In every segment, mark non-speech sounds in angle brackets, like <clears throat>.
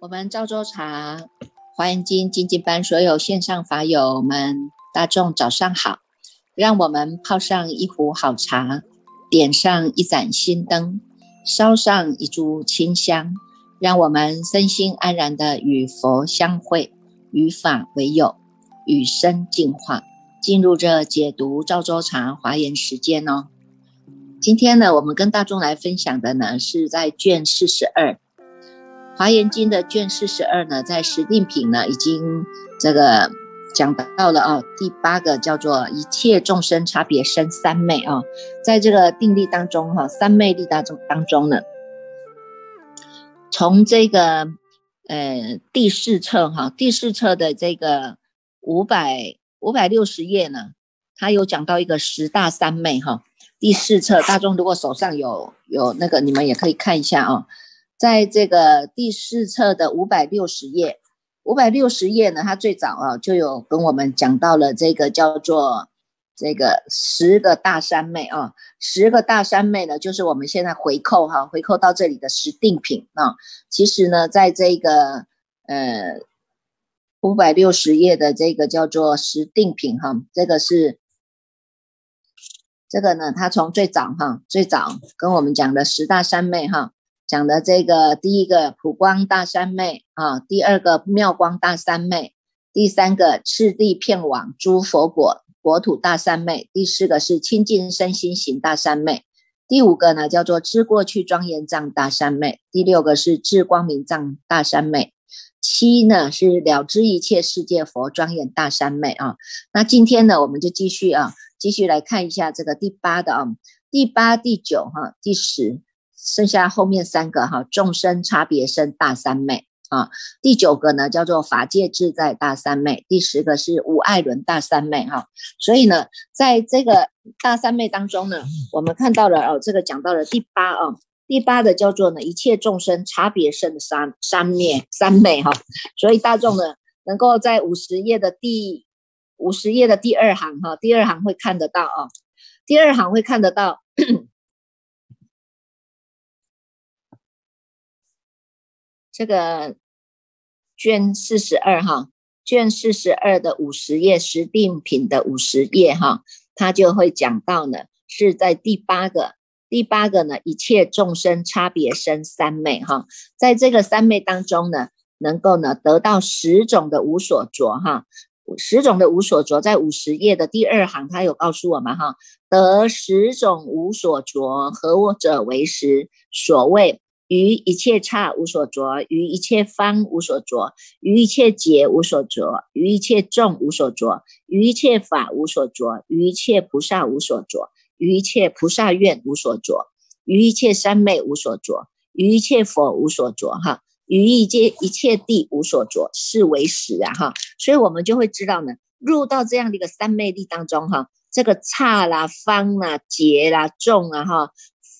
我们赵州茶华严经精进班所有线上法友们，大众早上好！让我们泡上一壶好茶，点上一盏心灯，烧上一炷清香，让我们身心安然的与佛相会，与法为友，与生进化，进入这解读赵州茶华严时间哦。今天呢，我们跟大众来分享的呢，是在卷四十二。华严经的卷四十二呢，在十定品呢，已经这个讲到了啊，第八个叫做一切众生差别生三昧啊，在这个定力当中哈，三昧力当中当中呢，从这个呃第四册哈，第四册的这个五百五百六十页呢，它有讲到一个十大三昧哈，第四册大众如果手上有有那个，你们也可以看一下啊。在这个第四册的五百六十页，五百六十页呢，它最早啊就有跟我们讲到了这个叫做这个十个大三昧啊，十个大三昧呢，就是我们现在回扣哈，回扣到这里的十定品啊。其实呢，在这个呃五百六十页的这个叫做十定品哈，这个是这个呢，它从最早哈，最早跟我们讲的十大三昧哈。讲的这个第一个普光大三昧啊，第二个妙光大三昧，第三个赤地片网诸佛果国土大三昧，第四个是清净身心行大三昧，第五个呢叫做知过去庄严藏大三昧，第六个是智光明藏大三昧，七呢是了知一切世界佛庄严大三昧啊。那今天呢我们就继续啊，继续来看一下这个第八的啊，第八、第九哈、第十。剩下后面三个哈，众生差别生大三昧啊，第九个呢叫做法界自在大三昧，第十个是无爱轮大三昧哈。所以呢，在这个大三昧当中呢，我们看到了哦，这个讲到了第八啊，第八的叫做呢一切众生差别生三三灭三昧哈。所以大众呢，能够在五十页的第五十页的第二行哈，第二行会看得到啊，第二行会看得到。这个卷四十二哈，卷四十二的五十页十定品的五十页哈，它就会讲到呢，是在第八个，第八个呢，一切众生差别生三昧哈，在这个三昧当中呢，能够呢得到十种的无所着哈，十种的无所着，在五十页的第二行，它有告诉我们哈，得十种无所着，何者为十？所谓。于一切刹无所着，于一切方无所着，于一切劫无所着，于一切众无所着，于一切法无所着，于一切菩萨无所着，于一切菩萨愿无所着，于一切三昧无所着，于一切佛无所着，哈，于一切一切地无所着，是为实啊，哈，所以我们就会知道呢，入到这样的一个三昧力当中，哈，这个刹啦、方啦、劫啦、众啊，哈。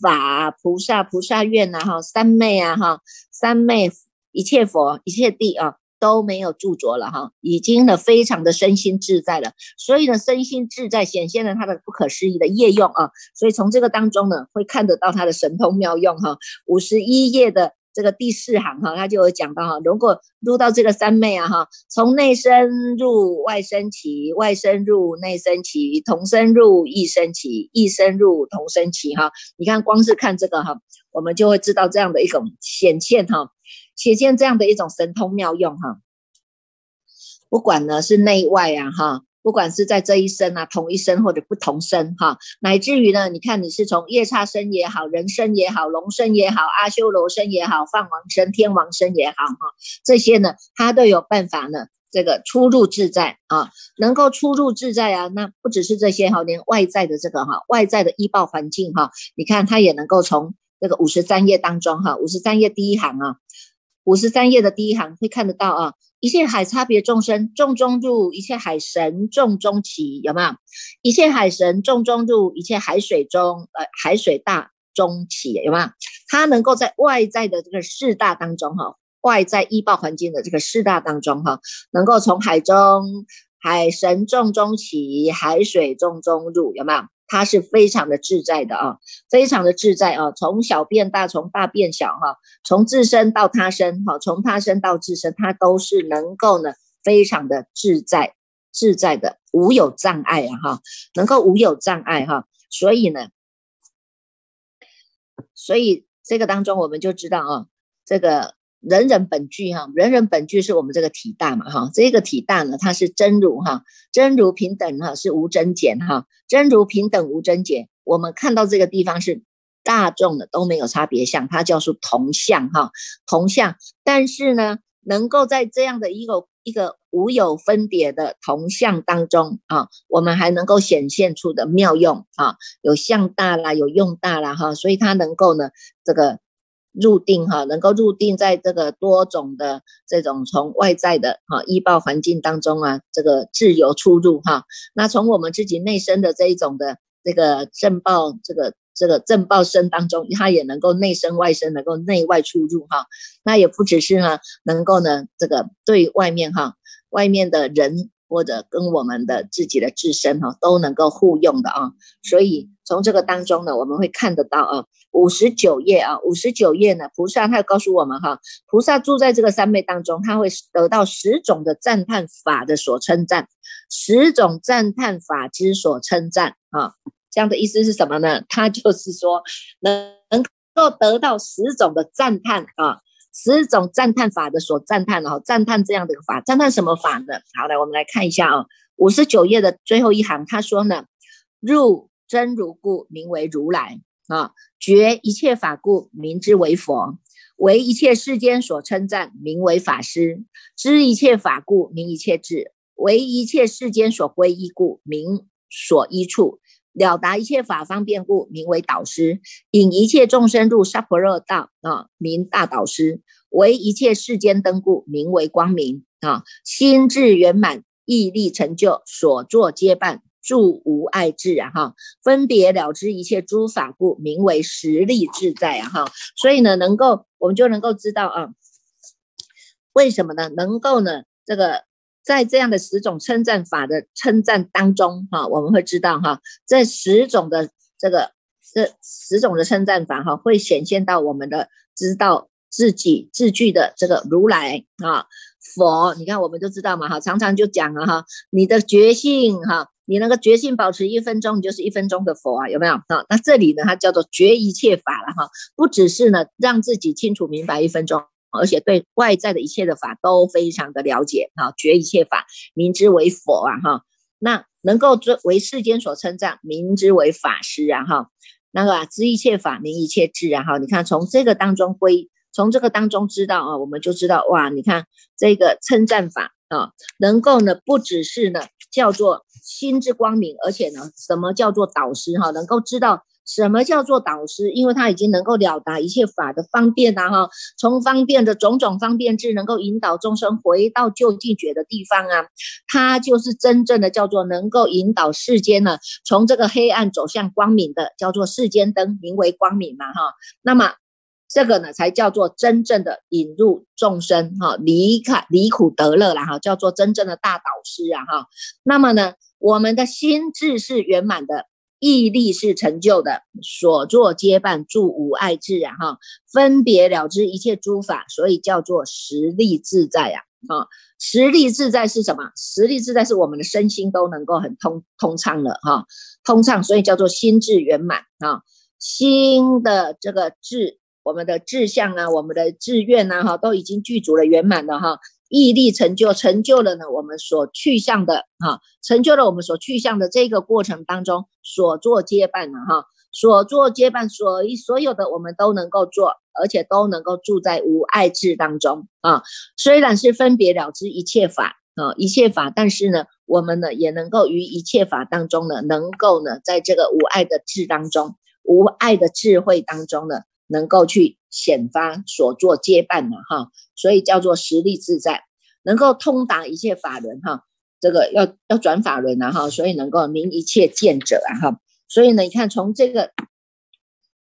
法菩萨菩萨愿呐哈三昧啊哈三昧一切佛一切地啊都没有著着了哈，已经呢非常的身心自在了，所以呢身心自在显现了他的不可思议的业用啊，所以从这个当中呢会看得到他的神通妙用哈，五十一页的。这个第四行哈，他就有讲到哈，如果入到这个三昧啊哈，从内生入外生起，外生入内生起，同生入异生起，异生入同生起哈。你看，光是看这个哈，我们就会知道这样的一种显现哈，显现这样的一种神通妙用哈。不管呢是内外啊哈。不管是在这一生啊，同一生或者不同生哈，乃至于呢，你看你是从夜叉生也好，人生也好，龙生也好，阿修罗生也好，梵王生、天王生也好哈，这些呢，他都有办法呢，这个出入自在啊，能够出入自在啊，那不只是这些哈，连外在的这个哈，外在的医报环境哈，你看他也能够从这个五十三页当中哈，五十三页第一行啊，五十三页的第一行会看得到啊。一切海差别众生众中入，一切海神众中起，有没有？一切海神众中入，一切海水中，呃，海水大中起，有没有？它能够在外在的这个四大当中，哈，外在医报环境的这个四大当中，哈，能够从海中海神重中起，海水重中入，有没有？它是非常的自在的啊，非常的自在啊，从小变大，从大变小哈，从自身到他身哈，从他身到自身，它都是能够呢，非常的自在，自在的无有障碍啊哈，能够无有障碍哈，所以呢，所以这个当中我们就知道啊，这个。人人本具哈，人人本具是我们这个体大嘛哈，这个体大呢，它是真如哈，真如平等哈，是无增减哈，真如平等无增减。我们看到这个地方是大众的都没有差别相，它叫做同相哈，同相。但是呢，能够在这样的一个一个无有分别的同相当中啊，我们还能够显现出的妙用啊，有相大啦，有用大啦哈，所以它能够呢这个。入定哈，能够入定在这个多种的这种从外在的哈医报环境当中啊，这个自由出入哈。那从我们自己内生的这一种的这个正报这个这个正报身当中，它也能够内生外生，能够内外出入哈。那也不只是呢，能够呢这个对外面哈外面的人。或者跟我们的自己的自身哈都能够互用的啊，所以从这个当中呢，我们会看得到啊，五十九页啊，五十九页呢，菩萨他告诉我们哈，菩萨住在这个三昧当中，他会得到十种的赞叹法的所称赞，十种赞叹法之所称赞啊，这样的意思是什么呢？他就是说能能够得到十种的赞叹啊。十种赞叹法的所赞叹哦，赞叹这样的法，赞叹什么法呢？好来，我们来看一下啊，五十九页的最后一行，他说呢，入真如故，名为如来啊；觉一切法故，名之为佛；为一切世间所称赞，名为法师；知一切法故，名一切智；为一切世间所归依故，名所依处。了达一切法方便故，名为导师；引一切众生入娑婆热道啊，名大导师；为一切世间灯故，名为光明啊。心智圆满，毅力成就，所作皆办，住无碍智啊哈。分别了知一切诸法故，名为实力自在啊哈。所以呢，能够我们就能够知道啊，为什么呢？能够呢，这个。在这样的十种称赞法的称赞当中，哈，我们会知道，哈，这十种的这个这十种的称赞法，哈，会显现到我们的知道自己自具的这个如来啊，佛，你看我们都知道嘛，哈，常常就讲了，哈，你的觉性，哈，你那个觉性保持一分钟，你就是一分钟的佛啊，有没有？啊，那这里呢，它叫做觉一切法了，哈，不只是呢让自己清楚明白一分钟。而且对外在的一切的法都非常的了解，哈，觉一切法，名之为佛啊，哈，那能够作为世间所称赞，名之为法师啊，哈，那个知一切法，明一切智啊，哈，你看从这个当中归，从这个当中知道啊，我们就知道哇，你看这个称赞法啊，能够呢不只是呢叫做心之光明，而且呢什么叫做导师哈，能够知道。什么叫做导师？因为他已经能够了达一切法的方便呐，哈，从方便的种种方便智，能够引导众生回到就近觉的地方啊，他就是真正的叫做能够引导世间呢，从这个黑暗走向光明的，叫做世间灯，名为光明嘛，哈。那么这个呢，才叫做真正的引入众生哈，离开离苦得乐了哈，叫做真正的大导师啊，哈。那么呢，我们的心智是圆满的。毅力是成就的，所作皆办，住无碍智啊！哈，分别了知一切诸法，所以叫做实力自在呀！啊，实力自在是什么？实力自在是我们的身心都能够很通通畅了哈，通畅，所以叫做心智圆满啊！心的这个智，我们的志向啊，我们的志愿呐，哈，都已经具足了圆满了哈。毅力成就，成就了呢，我们所去向的哈，成就了我们所去向的这个过程当中所做接伴了哈，所做接伴，所一所有的我们都能够做，而且都能够住在无爱智当中啊。虽然是分别了知一切法啊，一切法，但是呢，我们呢也能够于一切法当中呢，能够呢在这个无爱的智当中，无爱的智慧当中呢。能够去显发所做接办嘛哈，所以叫做实力自在，能够通达一切法轮哈，这个要要转法轮啊哈，所以能够明一切见者啊哈，所以呢，你看从这个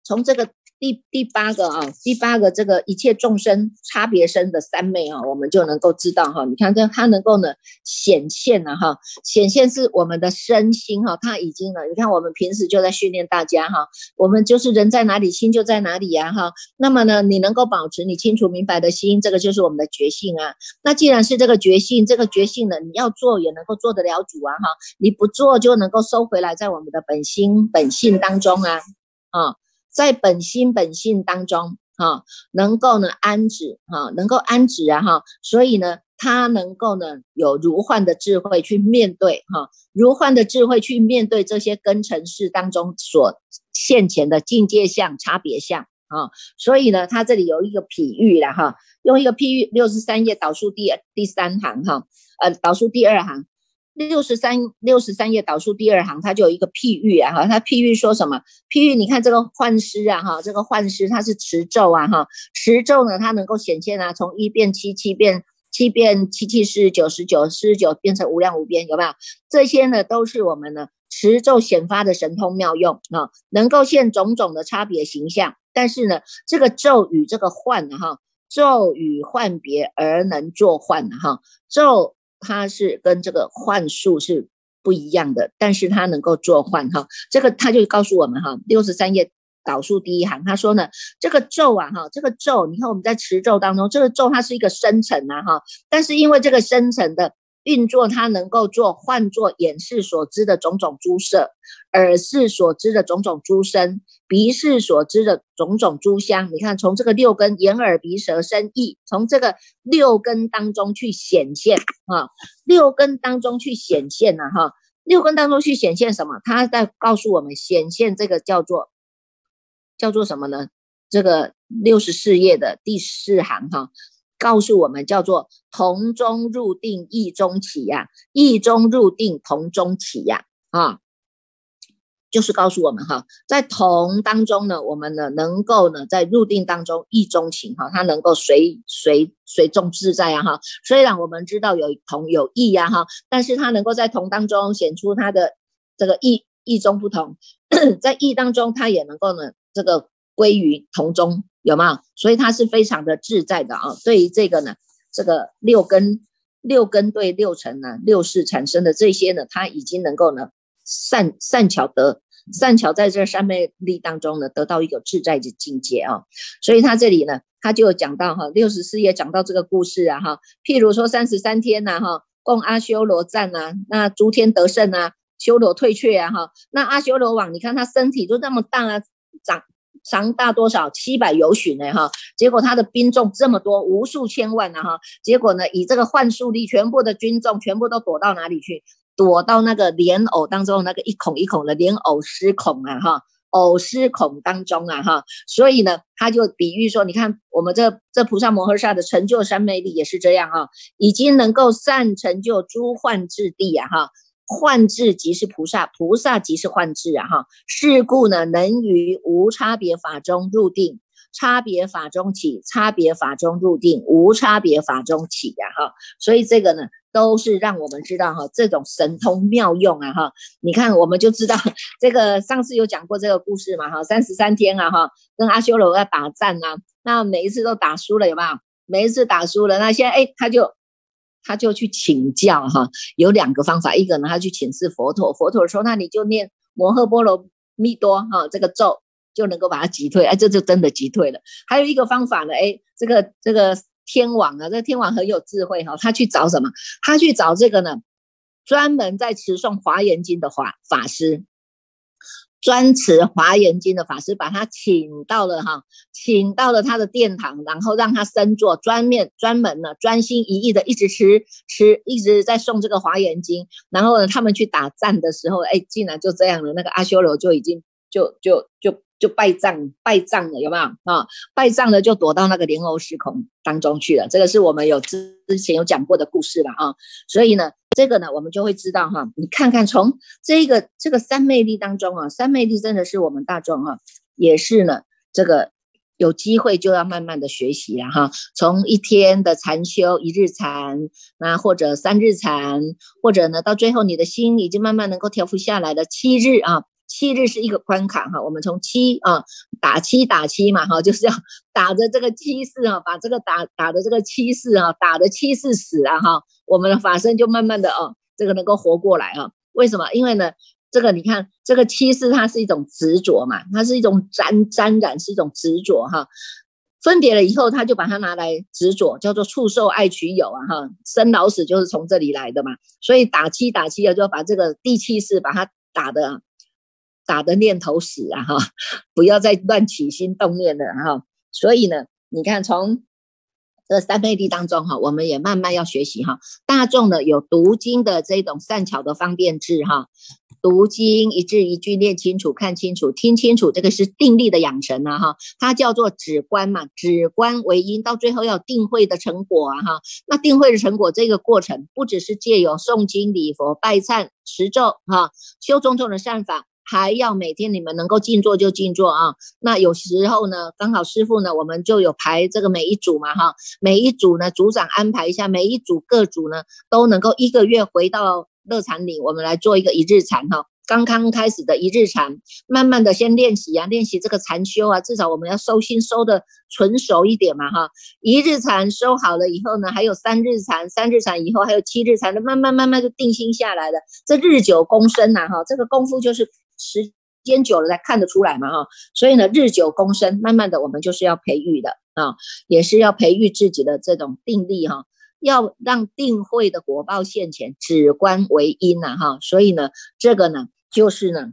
从这个第第八个啊，第八个这个一切众生差别生的三昧啊，我们就能够知道哈。你看这它能够呢显现了哈，显现是我们的身心哈，它已经了。你看我们平时就在训练大家哈，我们就是人在哪里，心就在哪里呀哈。那么呢，你能够保持你清楚明白的心，这个就是我们的觉性啊。那既然是这个觉性，这个觉性呢，你要做也能够做得了主啊哈，你不做就能够收回来在我们的本心本性当中啊啊。在本心本性当中，哈，能够呢安止，哈，能够安止啊，哈，所以呢，他能够呢有如幻的智慧去面对，哈，如幻的智慧去面对这些根尘世当中所现前的境界相、差别相，啊，所以呢，他这里有一个譬喻了，哈，用一个譬喻，六十三页导数第第三行，哈，呃，导数第二行。六十三六十三页导数第二行，它就有一个譬喻啊，哈，它譬喻说什么？譬喻你看这个幻师啊，哈，这个幻师它是持咒啊，哈，持咒呢，它能够显现啊，从一变七，七变七变七七四十九十九四十九变成无量无边，有没有？这些呢，都是我们呢持咒显发的神通妙用啊，能够现种种的差别形象。但是呢，这个咒与这个幻哈，咒与幻别而能作幻哈，咒。它是跟这个幻术是不一样的，但是它能够做幻哈。这个他就告诉我们哈，六十三页导数第一行，他说呢，这个咒啊哈，这个咒，你看我们在持咒当中，这个咒它是一个生成啊哈，但是因为这个生成的。运作它能够做换作眼视所知的种种诸色，耳视所知的种种诸声，鼻视所知的种种诸香。你看，从这个六根眼耳鼻舌身意，从这个六根当中去显现啊，六根当中去显现呐哈，六根当中去显现什么？他在告诉我们，显现这个叫做叫做什么呢？这个六十四页的第四行哈。告诉我们叫做同中入定，意中起呀，意中入定，同中起呀，啊，就是告诉我们哈，在同当中呢，我们呢能够呢在入定当中意中情哈，它能够随随随众自在呀哈。虽然我们知道有同有异呀哈，但是它能够在同当中显出它的这个意意中不同，<coughs> 在意当中它也能够呢这个归于同中。有没有？所以它是非常的自在的啊。对于这个呢，这个六根、六根对六尘呢、六世产生的这些呢，它已经能够呢善善巧得善巧在这三昧力当中呢，得到一个自在的境界啊。所以他这里呢，他就讲到哈，六十四页讲到这个故事啊哈。譬如说三十三天呐哈，供阿修罗战呐，那诸天得胜啊，修罗退却啊哈。那阿修罗王，你看他身体就那么大啊，长。长大多少？七百由旬呢？哈，结果他的兵众这么多，无数千万呢？哈，结果呢，以这个幻术力，全部的军众全部都躲到哪里去？躲到那个莲藕当中，那个一孔一孔的莲藕丝孔啊，哈，藕丝孔当中啊，哈，所以呢，他就比喻说，你看我们这这菩萨摩诃萨的成就三昧力也是这样啊，已经能够善成就诸幻智地啊，哈。幻智即是菩萨，菩萨即是幻智啊！哈，是故呢，能于无差别法中入定，差别法中起，差别法中入定，无差别法中起呀！哈，所以这个呢，都是让我们知道哈，这种神通妙用啊！哈，你看我们就知道这个上次有讲过这个故事嘛！哈，三十三天啊！哈，跟阿修罗在打战啊，那每一次都打输了，有没有？每一次打输了，那现在哎，他就。他就去请教哈，有两个方法，一个呢，他去请示佛陀，佛陀说，那你就念摩诃波罗蜜多哈，这个咒就能够把它击退，哎，这就真的击退了。还有一个方法呢，哎，这个这个天王啊，这个天王很有智慧哈，他去找什么？他去找这个呢，专门在持诵华严经的法法师。专持华严经的法师把他请到了哈，请到了他的殿堂，然后让他身坐专面专门呢，专心一意的一直持持，一直在诵这个华严经。然后呢，他们去打战的时候，哎，竟然就这样了，那个阿修罗就已经就就就就败仗败仗了，有没有啊？败仗了就躲到那个莲藕时空当中去了。这个是我们有之之前有讲过的故事了啊。所以呢。这个呢，我们就会知道哈，你看看从这个这个三魅力当中啊，三魅力真的是我们大众哈，也是呢，这个有机会就要慢慢的学习了哈。从一天的禅修，一日禅，那或者三日禅，或者呢，到最后你的心已经慢慢能够调伏下来了七日啊，七日是一个关卡哈，我们从七啊打七打七嘛哈，就是要 <laughs> 打着这个七四啊，把这个打打的这个七四啊，打的七四死了哈，我们的法身就慢慢的哦，这个能够活过来啊。为什么？因为呢，这个你看这个七四它是一种执着嘛，它是一种沾沾染，是一种执着哈。分别了以后，他就把它拿来执着，叫做畜兽爱取有啊哈，生老死就是从这里来的嘛。所以打七打七啊，就要把这个第七世把它打的打的念头死啊哈，<laughs> 不要再乱起心动念了哈。所以呢，你看从这三昧地当中哈，我们也慢慢要学习哈，大众呢有读经的这种善巧的方便智哈。读经一字一句念清楚、看清楚、听清楚，这个是定力的养成啊，哈，它叫做止观嘛，止观为因，到最后要定慧的成果啊，哈，那定慧的成果这个过程，不只是借由诵经礼佛、拜忏、持咒，哈，修种种的善法，还要每天你们能够静坐就静坐啊。那有时候呢，刚好师傅呢，我们就有排这个每一组嘛，哈，每一组呢，组长安排一下，每一组各组呢都能够一个月回到。乐禅里，我们来做一个一日禅哈。刚刚开始的一日禅，慢慢的先练习啊，练习这个禅修啊，至少我们要收心收的纯熟一点嘛哈。一日禅收好了以后呢，还有三日禅，三日禅以后还有七日禅，慢慢慢慢就定心下来了。这日久功深呐哈，这个功夫就是时间久了才看得出来嘛哈。所以呢，日久功深，慢慢的我们就是要培育的啊，也是要培育自己的这种定力哈。要让定慧的果报现前，止观为因呐，哈，所以呢，这个呢，就是呢，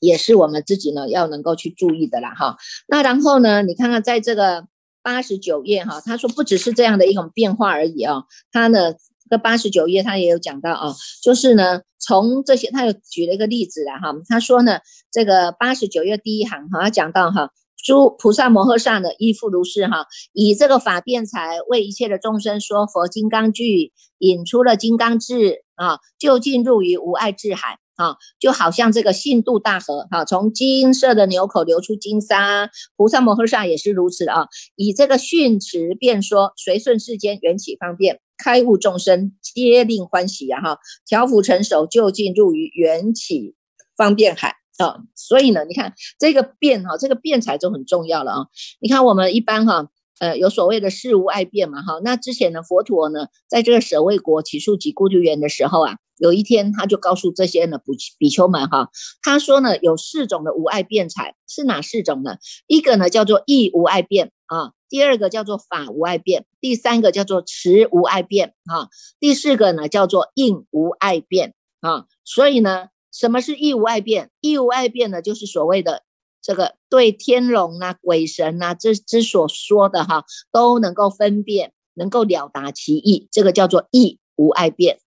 也是我们自己呢要能够去注意的啦，哈。那然后呢，你看看在这个八十九页哈，他说不只是这样的一种变化而已啊，他呢，这八十九页他也有讲到啊，就是呢，从这些他有举了一个例子啦，哈，他说呢，这个八十九页第一行哈，他讲到哈。诸菩萨摩诃萨的亦复如是哈，以这个法辩才为一切的众生说佛金刚句，引出了金刚智啊，就进入于无碍智海啊，就好像这个信度大河哈，从金色的牛口流出金沙，菩萨摩诃萨也是如此啊，以这个训持辩说，随顺世间缘起方便，开悟众生皆令欢喜呀哈，调伏成熟，就进入于缘起方便海。啊，所以呢，你看这个变哈，这个变才就很重要了啊。你看我们一般哈，呃，有所谓的事无爱变嘛哈。那之前的佛陀呢，在这个舍卫国起诉及孤独园的时候啊，有一天他就告诉这些呢比比丘们哈，他说呢有四种的无爱变才，是哪四种呢？一个呢叫做意无爱变啊，第二个叫做法无爱变，第三个叫做持无爱变啊，第四个呢叫做应无爱变啊。所以呢。什么是意无爱变？意无爱变呢，就是所谓的这个对天龙啊、鬼神啊之之所说的哈，都能够分辨，能够了达其意，这个叫做意无爱变。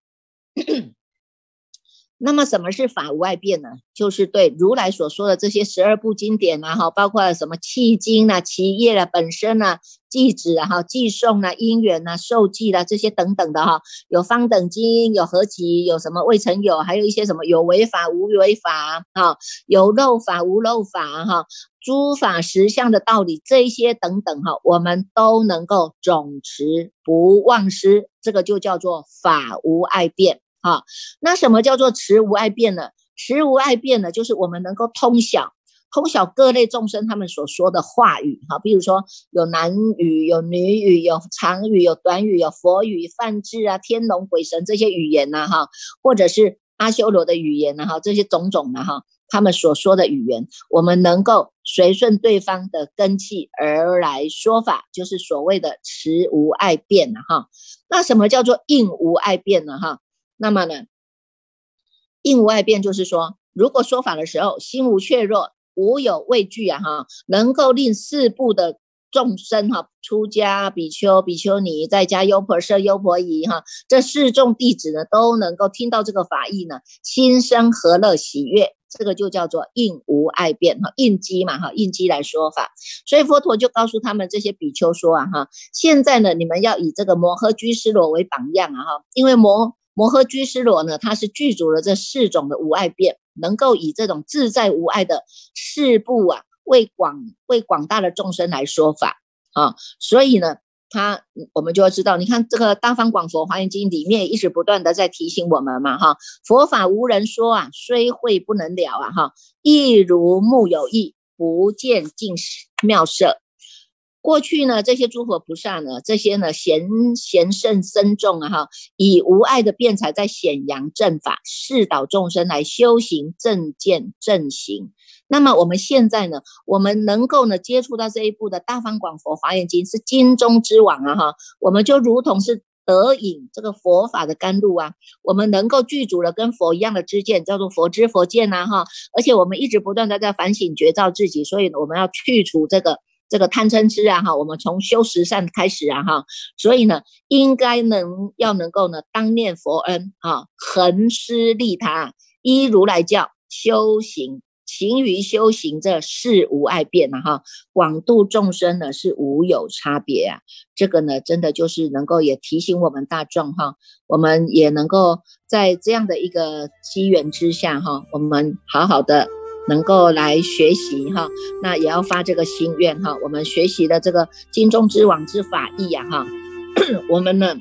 <coughs> 那么什么是法无碍变呢？就是对如来所说的这些十二部经典啊，哈，包括什么契经啊、契业啊、本身啊、记旨啊、哈、记诵啊、因缘啊、受记啊这些等等的哈，有方等经，有合集，有什么未曾有，还有一些什么有为法无为法啊，有漏法无漏法哈，诸法实相的道理这些等等哈，我们都能够总持不忘失，这个就叫做法无碍变。啊，那什么叫做持无碍变呢？持无碍变呢，就是我们能够通晓、通晓各类众生他们所说的话语。哈，比如说有男语、有女语、有长语、有短语、有佛语、梵志啊、天龙鬼神这些语言呐，哈，或者是阿修罗的语言呐，哈，这些种种的哈，他们所说的语言，我们能够随顺对方的根气而来说法，就是所谓的持无碍变了哈。那什么叫做应无碍变呢？哈？那么呢，应无碍变就是说，如果说法的时候心无怯弱，无有畏惧啊，哈，能够令四部的众生哈，出家比丘、比丘尼，在家优婆塞、优婆夷哈，这四众弟子呢，都能够听到这个法义呢，心生和乐喜悦，这个就叫做应无碍变哈，应机嘛哈，应机来说法。所以佛陀就告诉他们这些比丘说啊哈，现在呢，你们要以这个摩诃居士罗为榜样啊哈，因为摩。摩诃居士罗呢，他是具足了这四种的无碍变，能够以这种自在无碍的四部啊，为广为广大的众生来说法啊。所以呢，他我们就要知道，你看这个《大方广佛华严经》里面一直不断的在提醒我们嘛，哈，佛法无人说啊，虽会不能了啊，哈，亦如木有意，不见尽妙色。过去呢，这些诸佛菩萨呢，这些呢贤贤圣僧众啊，哈，以无碍的辩才在显扬正法，示导众生来修行正见正行。那么我们现在呢，我们能够呢接触到这一部的《大方广佛华严经》，是经中之王啊，哈，我们就如同是得饮这个佛法的甘露啊，我们能够具足了跟佛一样的知见，叫做佛知佛见呐，哈，而且我们一直不断的在反省觉照自己，所以我们要去除这个。这个贪嗔痴啊，哈，我们从修十善开始啊，哈，所以呢，应该能要能够呢，当念佛恩啊，恒施利他，依如来教修行，勤于修行，这事无碍变啊，哈，广度众生呢是无有差别啊，这个呢，真的就是能够也提醒我们大众哈，我们也能够在这样的一个机缘之下哈，我们好好的。能够来学习哈，那也要发这个心愿哈。我们学习的这个金中之王之法义呀哈，<clears throat> 我们呢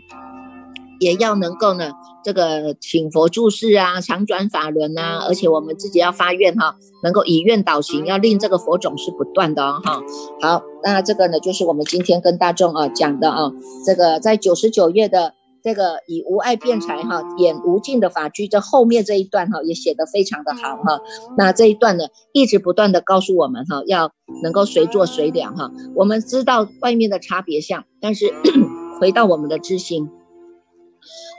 也要能够呢这个请佛注释啊，常转法轮啊，而且我们自己要发愿哈，能够以愿导行，要令这个佛种是不断的哦哈。好，那这个呢就是我们今天跟大众啊讲的啊，这个在九十九页的。这个以无爱辩才哈，演无尽的法居，这后面这一段哈也写得非常的好哈。那这一段呢，一直不断的告诉我们哈，要能够随做随了哈。我们知道外面的差别相，但是 <clears throat> 回到我们的知心，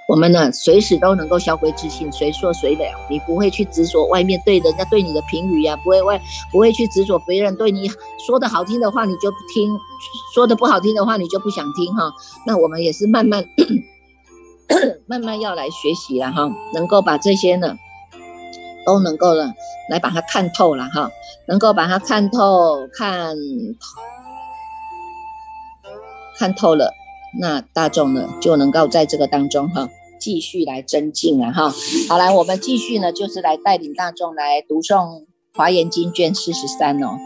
我们呢随时都能够消归知心，随说随了。你不会去执着外面对人家对你的评语呀，不会外不会去执着别人对你说的好听的话你就不听，说的不好听的话你就不想听哈。那我们也是慢慢。<coughs> 慢慢要来学习了哈，能够把这些呢，都能够呢来把它看透了哈，能够把它看透看看透了，那大众呢就能够在这个当中哈继续来增进了哈。好来，我们继续呢就是来带领大众来读诵《华严经》卷四十三哦。